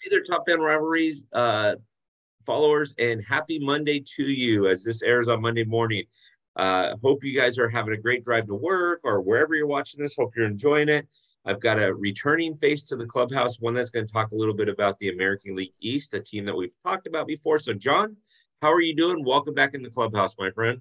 Hey there, Top Fan Rivalries uh, followers, and happy Monday to you as this airs on Monday morning. Uh, hope you guys are having a great drive to work or wherever you're watching this. Hope you're enjoying it. I've got a returning face to the clubhouse, one that's going to talk a little bit about the American League East, a team that we've talked about before. So, John, how are you doing? Welcome back in the clubhouse, my friend.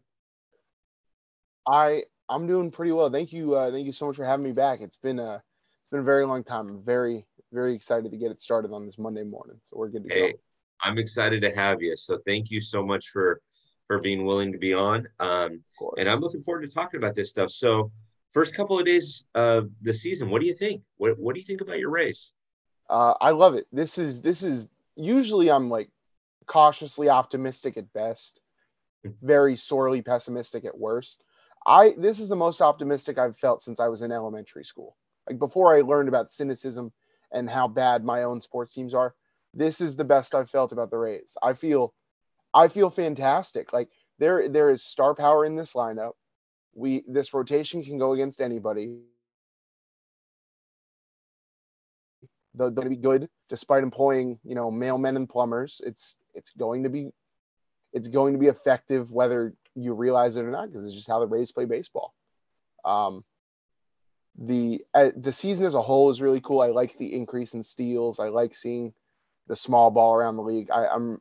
I I'm doing pretty well. Thank you. Uh, thank you so much for having me back. It's been a it's been a very long time. I'm very very excited to get it started on this Monday morning. So we're good to hey, go. I'm excited to have you. So thank you so much for for being willing to be on. Um, and I'm looking forward to talking about this stuff. So first couple of days of the season, what do you think? What what do you think about your Rays? Uh, I love it. This is this is usually I'm like cautiously optimistic at best, very sorely pessimistic at worst. I this is the most optimistic I've felt since I was in elementary school. Like before I learned about cynicism and how bad my own sports teams are, this is the best I've felt about the Rays. I feel I feel fantastic. Like there there is star power in this lineup. We this rotation can go against anybody. They're going to be good despite employing, you know, mailmen and plumbers. It's it's going to be it's going to be effective whether you realize it or not because it's just how the Rays play baseball. Um, the uh, the season as a whole is really cool. I like the increase in steals. I like seeing the small ball around the league. I, I'm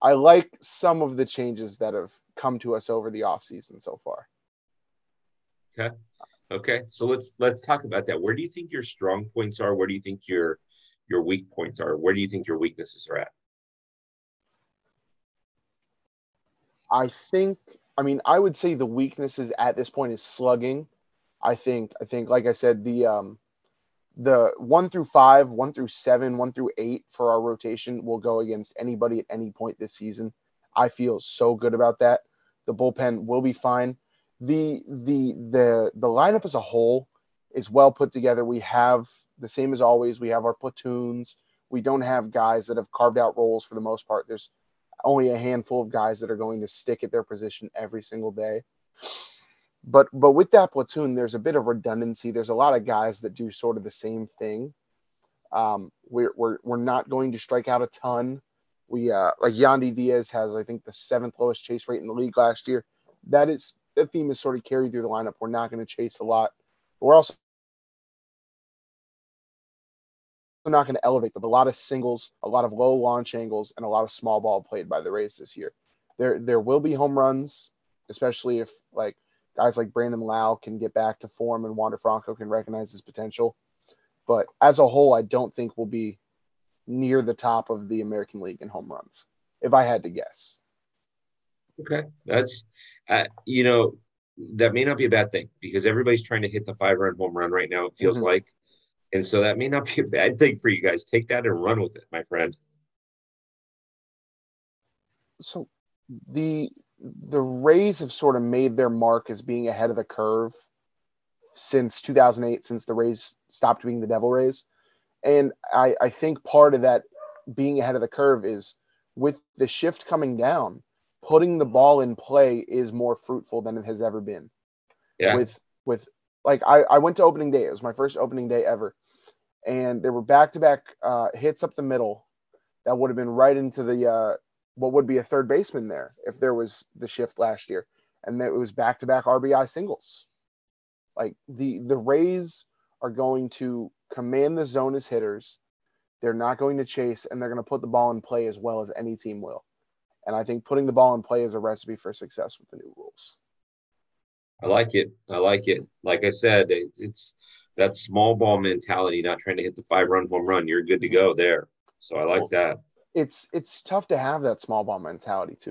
I like some of the changes that have come to us over the offseason so far. Okay. Okay. So let's let's talk about that. Where do you think your strong points are? Where do you think your your weak points are? Where do you think your weaknesses are at? I think I mean I would say the weaknesses at this point is slugging. I think I think like I said the um the one through five, one through seven, one through eight for our rotation will go against anybody at any point this season. I feel so good about that. The bullpen will be fine. The the the the lineup as a whole is well put together. We have the same as always. We have our platoons. We don't have guys that have carved out roles for the most part. There's only a handful of guys that are going to stick at their position every single day. But but with that platoon, there's a bit of redundancy. There's a lot of guys that do sort of the same thing. Um, we're, we're we're not going to strike out a ton. We uh, like Yandy Diaz has I think the seventh lowest chase rate in the league last year. That is the theme is sort of carried through the lineup. We're not going to chase a lot. We're also not going to elevate them. A lot of singles, a lot of low launch angles, and a lot of small ball played by the Rays this year. There, there will be home runs, especially if like guys like Brandon Lowe can get back to form and Wander Franco can recognize his potential. But as a whole, I don't think we'll be near the top of the American League in home runs, if I had to guess. Okay, that's uh, you know that may not be a bad thing because everybody's trying to hit the five run home run right now. It feels mm-hmm. like and so that may not be a bad thing for you guys. Take that and run with it, my friend. So the the Rays have sort of made their mark as being ahead of the curve since 2008, since the Rays stopped being the Devil Rays. And I, I think part of that being ahead of the curve is with the shift coming down, putting the ball in play is more fruitful than it has ever been. Yeah. With with like I, I went to opening day. It was my first opening day ever and there were back-to-back uh, hits up the middle that would have been right into the uh, what would be a third baseman there if there was the shift last year, and it was back-to-back RBI singles. Like the the Rays are going to command the zone as hitters. They're not going to chase, and they're going to put the ball in play as well as any team will. And I think putting the ball in play is a recipe for success with the new rules. I like it. I like it. Like I said, it's that small ball mentality, not trying to hit the five run home run, you're good to go there. So I like that. It's it's tough to have that small ball mentality too.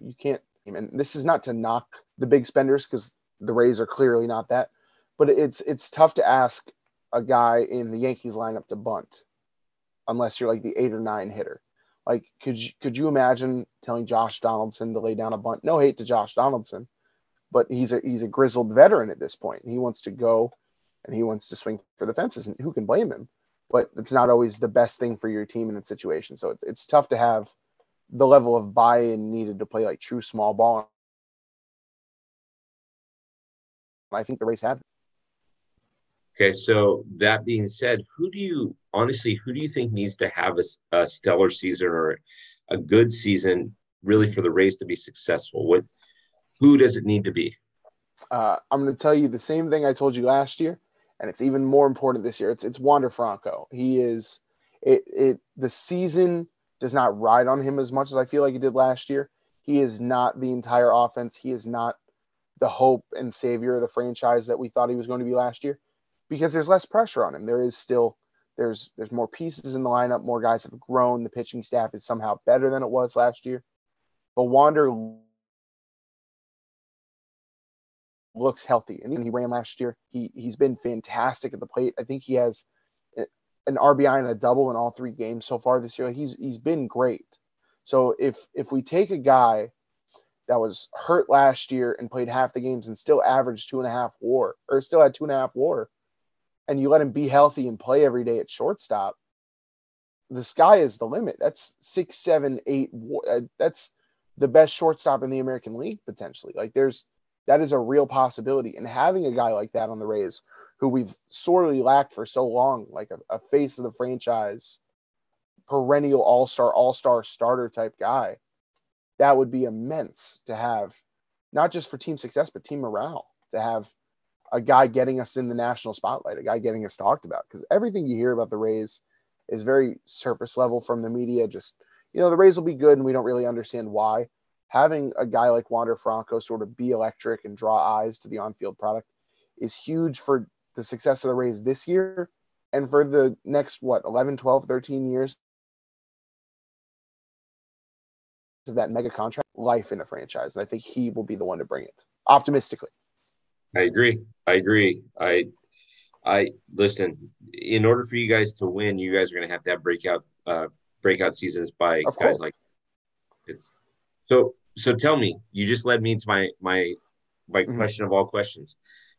You can't and this is not to knock the big spenders because the Rays are clearly not that, but it's it's tough to ask a guy in the Yankees lineup to bunt unless you're like the eight or nine hitter. Like, could you could you imagine telling Josh Donaldson to lay down a bunt? No hate to Josh Donaldson, but he's a he's a grizzled veteran at this point. He wants to go and he wants to swing for the fences, and who can blame him? But it's not always the best thing for your team in that situation. So it's it's tough to have the level of buy-in needed to play like true small ball. I think the Rays have. Okay, so that being said, who do you honestly who do you think needs to have a, a stellar season or a good season really for the Rays to be successful? What who does it need to be? Uh, I'm going to tell you the same thing I told you last year, and it's even more important this year. It's it's Wander Franco. He is it it the season does not ride on him as much as I feel like it did last year. He is not the entire offense. He is not the hope and savior of the franchise that we thought he was going to be last year because there's less pressure on him. There is still there's there's more pieces in the lineup. More guys have grown. The pitching staff is somehow better than it was last year. But Wander looks healthy, and he ran last year. He he's been fantastic at the plate. I think he has an RBI and a double in all three games so far this year. He's he's been great. So if if we take a guy that was hurt last year and played half the games and still averaged two and a half WAR or still had two and a half WAR, and you let him be healthy and play every day at shortstop, the sky is the limit. That's six, seven, eight. Uh, that's the best shortstop in the American League potentially. Like there's that is a real possibility. And having a guy like that on the Rays, who we've sorely lacked for so long, like a, a face of the franchise, perennial all star, all star starter type guy, that would be immense to have, not just for team success, but team morale. To have a guy getting us in the national spotlight, a guy getting us talked about. Because everything you hear about the Rays is very surface level from the media. Just, you know, the Rays will be good and we don't really understand why. Having a guy like Wander Franco sort of be electric and draw eyes to the on field product is huge for the success of the Rays this year and for the next, what, 11, 12, 13 years of that mega contract life in the franchise. And I think he will be the one to bring it optimistically. I agree. I agree. I I listen. In order for you guys to win, you guys are going to have to have breakout uh, breakout seasons by guys like it's. So so tell me. You just led me into my my my mm-hmm. question of all questions.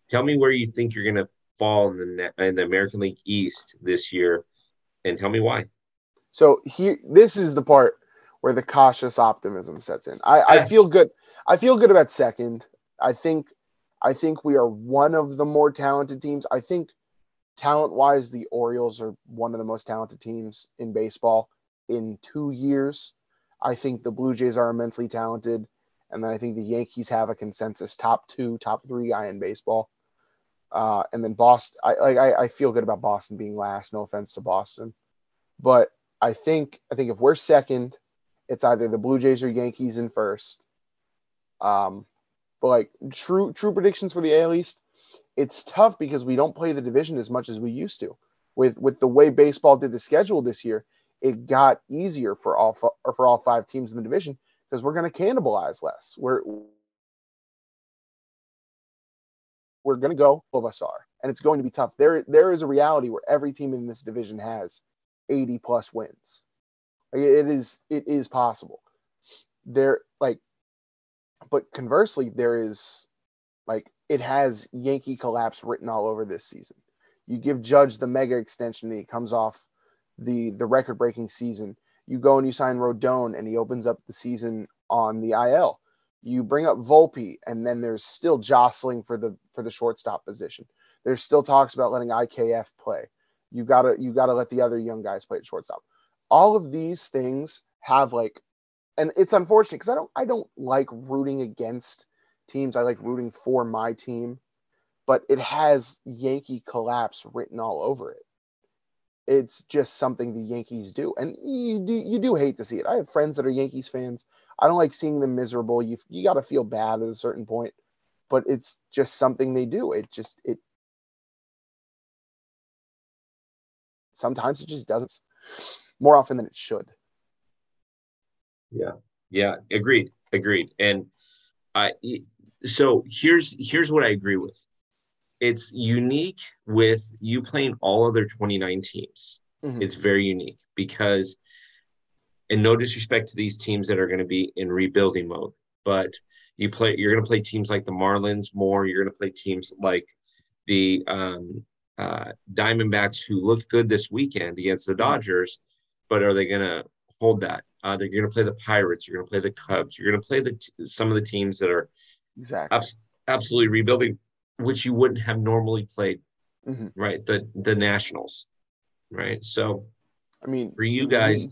Tell me where you think you're going to fall in the in the American League East this year, and tell me why. So here, this is the part where the cautious optimism sets in. I, I feel good. I feel good about second. I think I think we are one of the more talented teams. I think talent wise, the Orioles are one of the most talented teams in baseball in two years. I think the Blue Jays are immensely talented. And then I think the Yankees have a consensus top two, top three guy in baseball. Uh, and then Boston, I I, I feel good about Boston being last. No offense to Boston, but I think I think if we're second, it's either the Blue Jays or Yankees in first. Um, but like true true predictions for the AL East, it's tough because we don't play the division as much as we used to. With with the way baseball did the schedule this year, it got easier for all or for all five teams in the division because we're going to cannibalize less. We're we're going to go of us are, and it's going to be tough. There there is a reality where every team in this division has 80 plus wins. Like it is it is possible. There like but conversely, there is like it has Yankee collapse written all over this season. You give Judge the mega extension, and he comes off the the record breaking season. You go and you sign Rodon, and he opens up the season on the IL. You bring up Volpe, and then there's still jostling for the for the shortstop position. There's still talks about letting IKF play. You gotta you gotta let the other young guys play at shortstop. All of these things have like and it's unfortunate because I don't I don't like rooting against teams. I like rooting for my team, but it has Yankee collapse written all over it. It's just something the Yankees do, and you do you do hate to see it. I have friends that are Yankees fans. I don't like seeing them miserable. You you got to feel bad at a certain point, but it's just something they do. It just it sometimes it just doesn't more often than it should. Yeah. Yeah. Agreed. Agreed. And I, so here's, here's what I agree with. It's unique with you playing all other 29 teams. Mm-hmm. It's very unique because, and no disrespect to these teams that are going to be in rebuilding mode, but you play, you're going to play teams like the Marlins more. You're going to play teams like the um, uh, Diamondbacks who looked good this weekend against the. Dodgers, but are they going to hold that? Uh, they're going to play the Pirates. You're going to play the Cubs. You're going to play the t- some of the teams that are exactly abs- absolutely rebuilding, which you wouldn't have normally played Mhm. right? The the Nationals, right? So I mean, for you guys,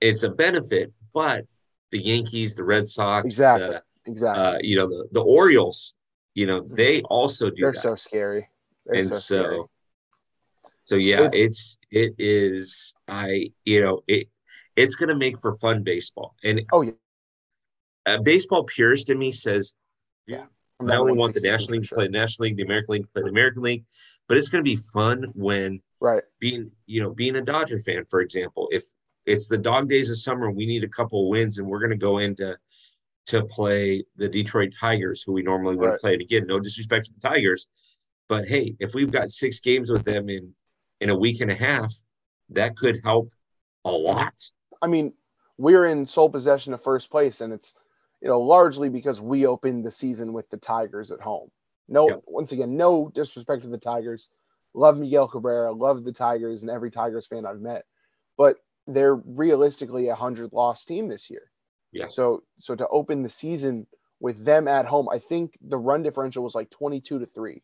it's a benefit, but the Yankees, the Red Sox, Exactly. the, exactly. uh, you know, the, the Orioles, you know, Mhm. they also do They're that. so scary. They're and so, so, scary. so yeah, It's- it's it is I you know it it's gonna make for fun baseball. And Oh yeah. a baseball purist in me says I'm I only want the National League to sure. play the National League, the American League to play the American League, but it's gonna be fun when Right. being you know being a Dodger fan, for example, if it's the dog days of summer, we need a couple of wins, and we're going to go into to play the Detroit Tigers, who we normally wouldn't Right. play. And again, no disrespect to the Tigers, but hey, if we've got six games with them in in a week and a half, that could help a lot. I mean, we're in sole possession of first place, and it's you know largely because we opened the season with the Tigers at home. No, Yep. once again, no disrespect to the Tigers. Love Miguel Cabrera, love the Tigers, and every Tigers fan I've met, but they're realistically a hundred loss team this year. Yeah. So so to open the season with them at home, I think the run differential was like twenty two to three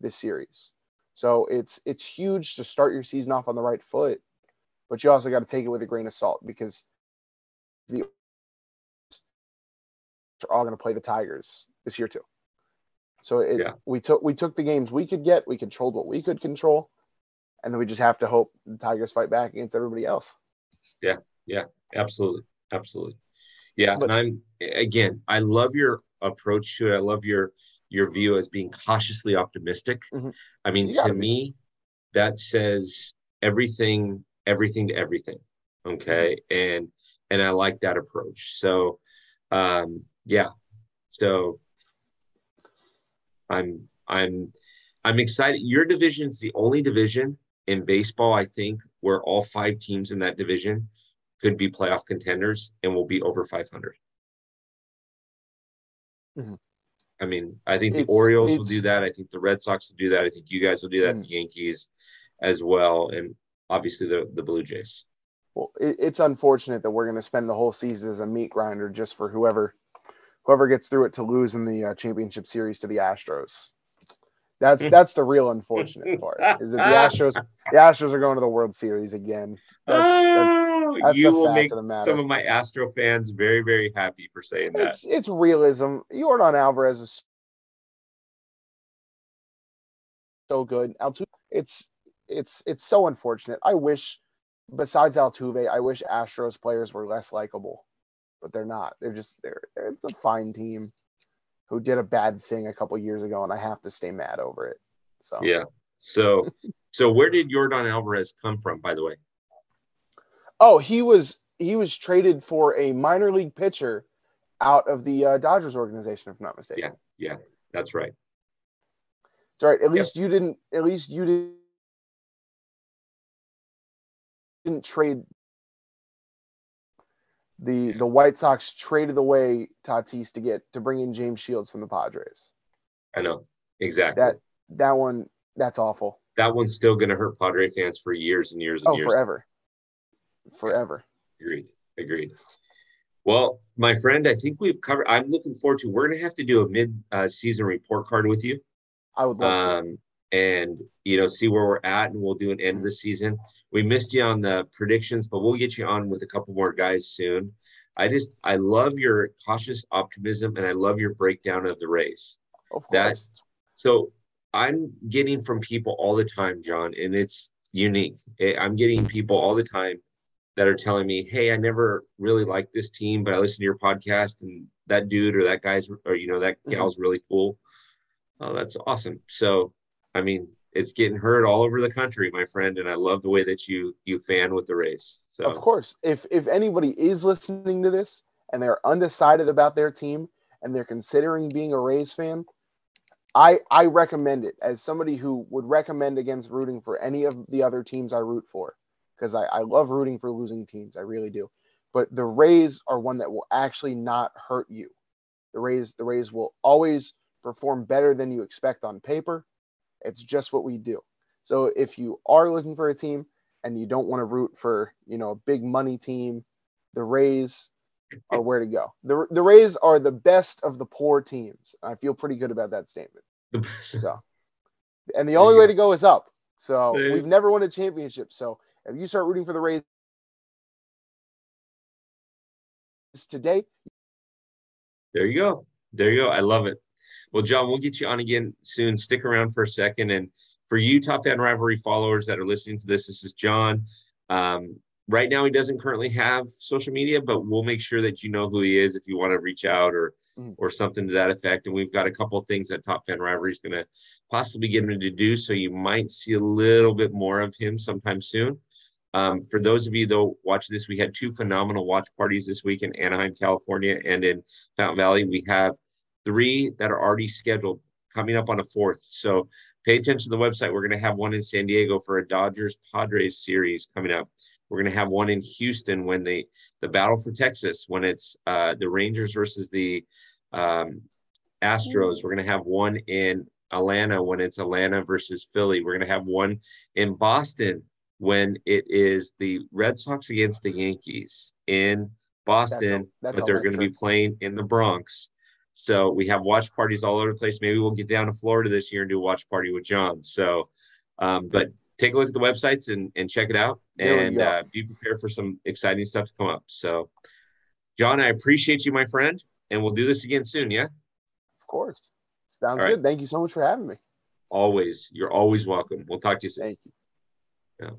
this series. So it's it's huge to start your season off on the right foot, but you also got to take it with a grain of salt because the are all going to play the Tigers this year too. So it, Yeah. we took we took the games we could get, we controlled what we could control, and then we just have to hope the Tigers fight back against everybody else. Yeah, yeah, absolutely, absolutely, yeah. But- and I'm again, I love your approach to it. I love your your view as being cautiously optimistic. Mhm. I mean, to be. me, that says everything, everything to everything. Okay, Mm-hmm. and and I like that approach. So, um, yeah. So, I'm I'm I'm excited. Your division is the only division in baseball, I think, where all five teams in that division could be playoff contenders and will be over 500. Mhm. I mean, I think the It's- Orioles will do that. I think the Red Sox will do that. I think you guys will do that. Mhm. The Yankees as well, and obviously the the Blue Jays. Well, it, it's unfortunate that we're going to spend the whole season as a meat grinder just for whoever whoever gets through it to lose in the uh, championship series to the Astros. That's that's the real unfortunate part is that the Astros the Astros are going to the World Series again. That's, that's, oh, that's you the will fact make of the matter. some of my Astro fans very very happy for saying that. it's it's realism. Yordan Alvarez is so good. Altuve, it's it's it's so unfortunate. I wish, besides Altuve, I wish Astros players were less likable, but they're not. They're just they're, they're it's a fine team who did a bad thing a couple years ago, and I have to stay mad over it. So Yeah. So so where did Yordan Alvarez come from, by the way? Oh, he was he was traded for a minor league pitcher out of the uh, Dodgers organization, if I'm not mistaken. Yeah. Yeah, that's right. It's all right. At least you didn't. At least you didn't. Didn't trade. The the White Sox traded away Tatis to get to bring in James Shields from the Padres. I know. Exactly. That that one that's awful. that one's still going to hurt Padre fans for years and years and Oh, years. forever, forever. Agreed. Agreed. Well, my friend, I think we've covered. I'm looking forward to. We're going to have to do a mid-season report card with you, I would love to. um, and you know, see where we're at, and we'll do an end of the season. We missed you on the predictions, but we'll get you on with a couple more guys soon. I just, I love your cautious optimism, and I love your breakdown of the Rays. Of that- course. So I'm getting from people all the time, John, and it's unique. I'm getting people all the time that are telling me, "Hey, I never really liked this team, but I listened to your podcast, and that dude or that guy's or you know that Mhm. gal's really cool." Oh, that's awesome. So, I mean, it's getting heard all over the country, my friend, and I love the way that you you fan with the Rays. So, Of course. If if anybody is listening to this and they're undecided about their team and they're considering being a Rays fan, I I recommend it as somebody who would recommend against rooting for any of the other teams I root for because I, I love rooting for losing teams. I really do. But the Rays are one that will actually not hurt you. The Rays the Rays will always perform better than you expect on paper. It's just what we do. So if you are looking for a team and you don't want to root for you know a big money team, the Rays are where to go. The the Rays are the best of the poor teams. I feel pretty good about that statement. the best. So And the only way to go is up. So we've never won a championship. So if you start rooting for the Rays today, there you go. There you go. I love it. Well, John, we'll get you on again soon. Stick around for a second. And for you top fan rivalry followers that are listening to this, this is John. Um, right now, he doesn't currently have social media, but we'll make sure that you know who he is if you want to reach out or mm. or something to that effect. And we've got a couple things that Top Fan Rivalry is going to possibly get him to do, so you might see a little bit more of him sometime soon. Um, for those of you though watch this, we had two phenomenal watch parties this week in Anaheim, California, and in Fountain Valley. We have three that are already scheduled coming up on a fourth. So pay attention to the website. We're going to have one in San Diego for a Dodgers Padres series coming up. We're going to have one in Houston when the the battle for Texas when it's uh, the Rangers versus the um, Astros. We're going to have one in Atlanta when it's Atlanta versus Philly. We're going to have one in Boston when it is the Red Sox against the Yankees in Boston, that's a, that's but they're going to be playing in the Bronx. So we have watch parties all over the place. Maybe we'll get down to Florida this year and do a watch party with John. So, um, but take a look at the websites and, and check it out and uh, be prepared for some exciting stuff to come up. So, John, I appreciate you, my friend, and we'll do this again soon. Yeah. Of course. Sounds good. Thank you so much for having me. Always. You're always welcome. We'll talk to you soon. Thank you. Yeah.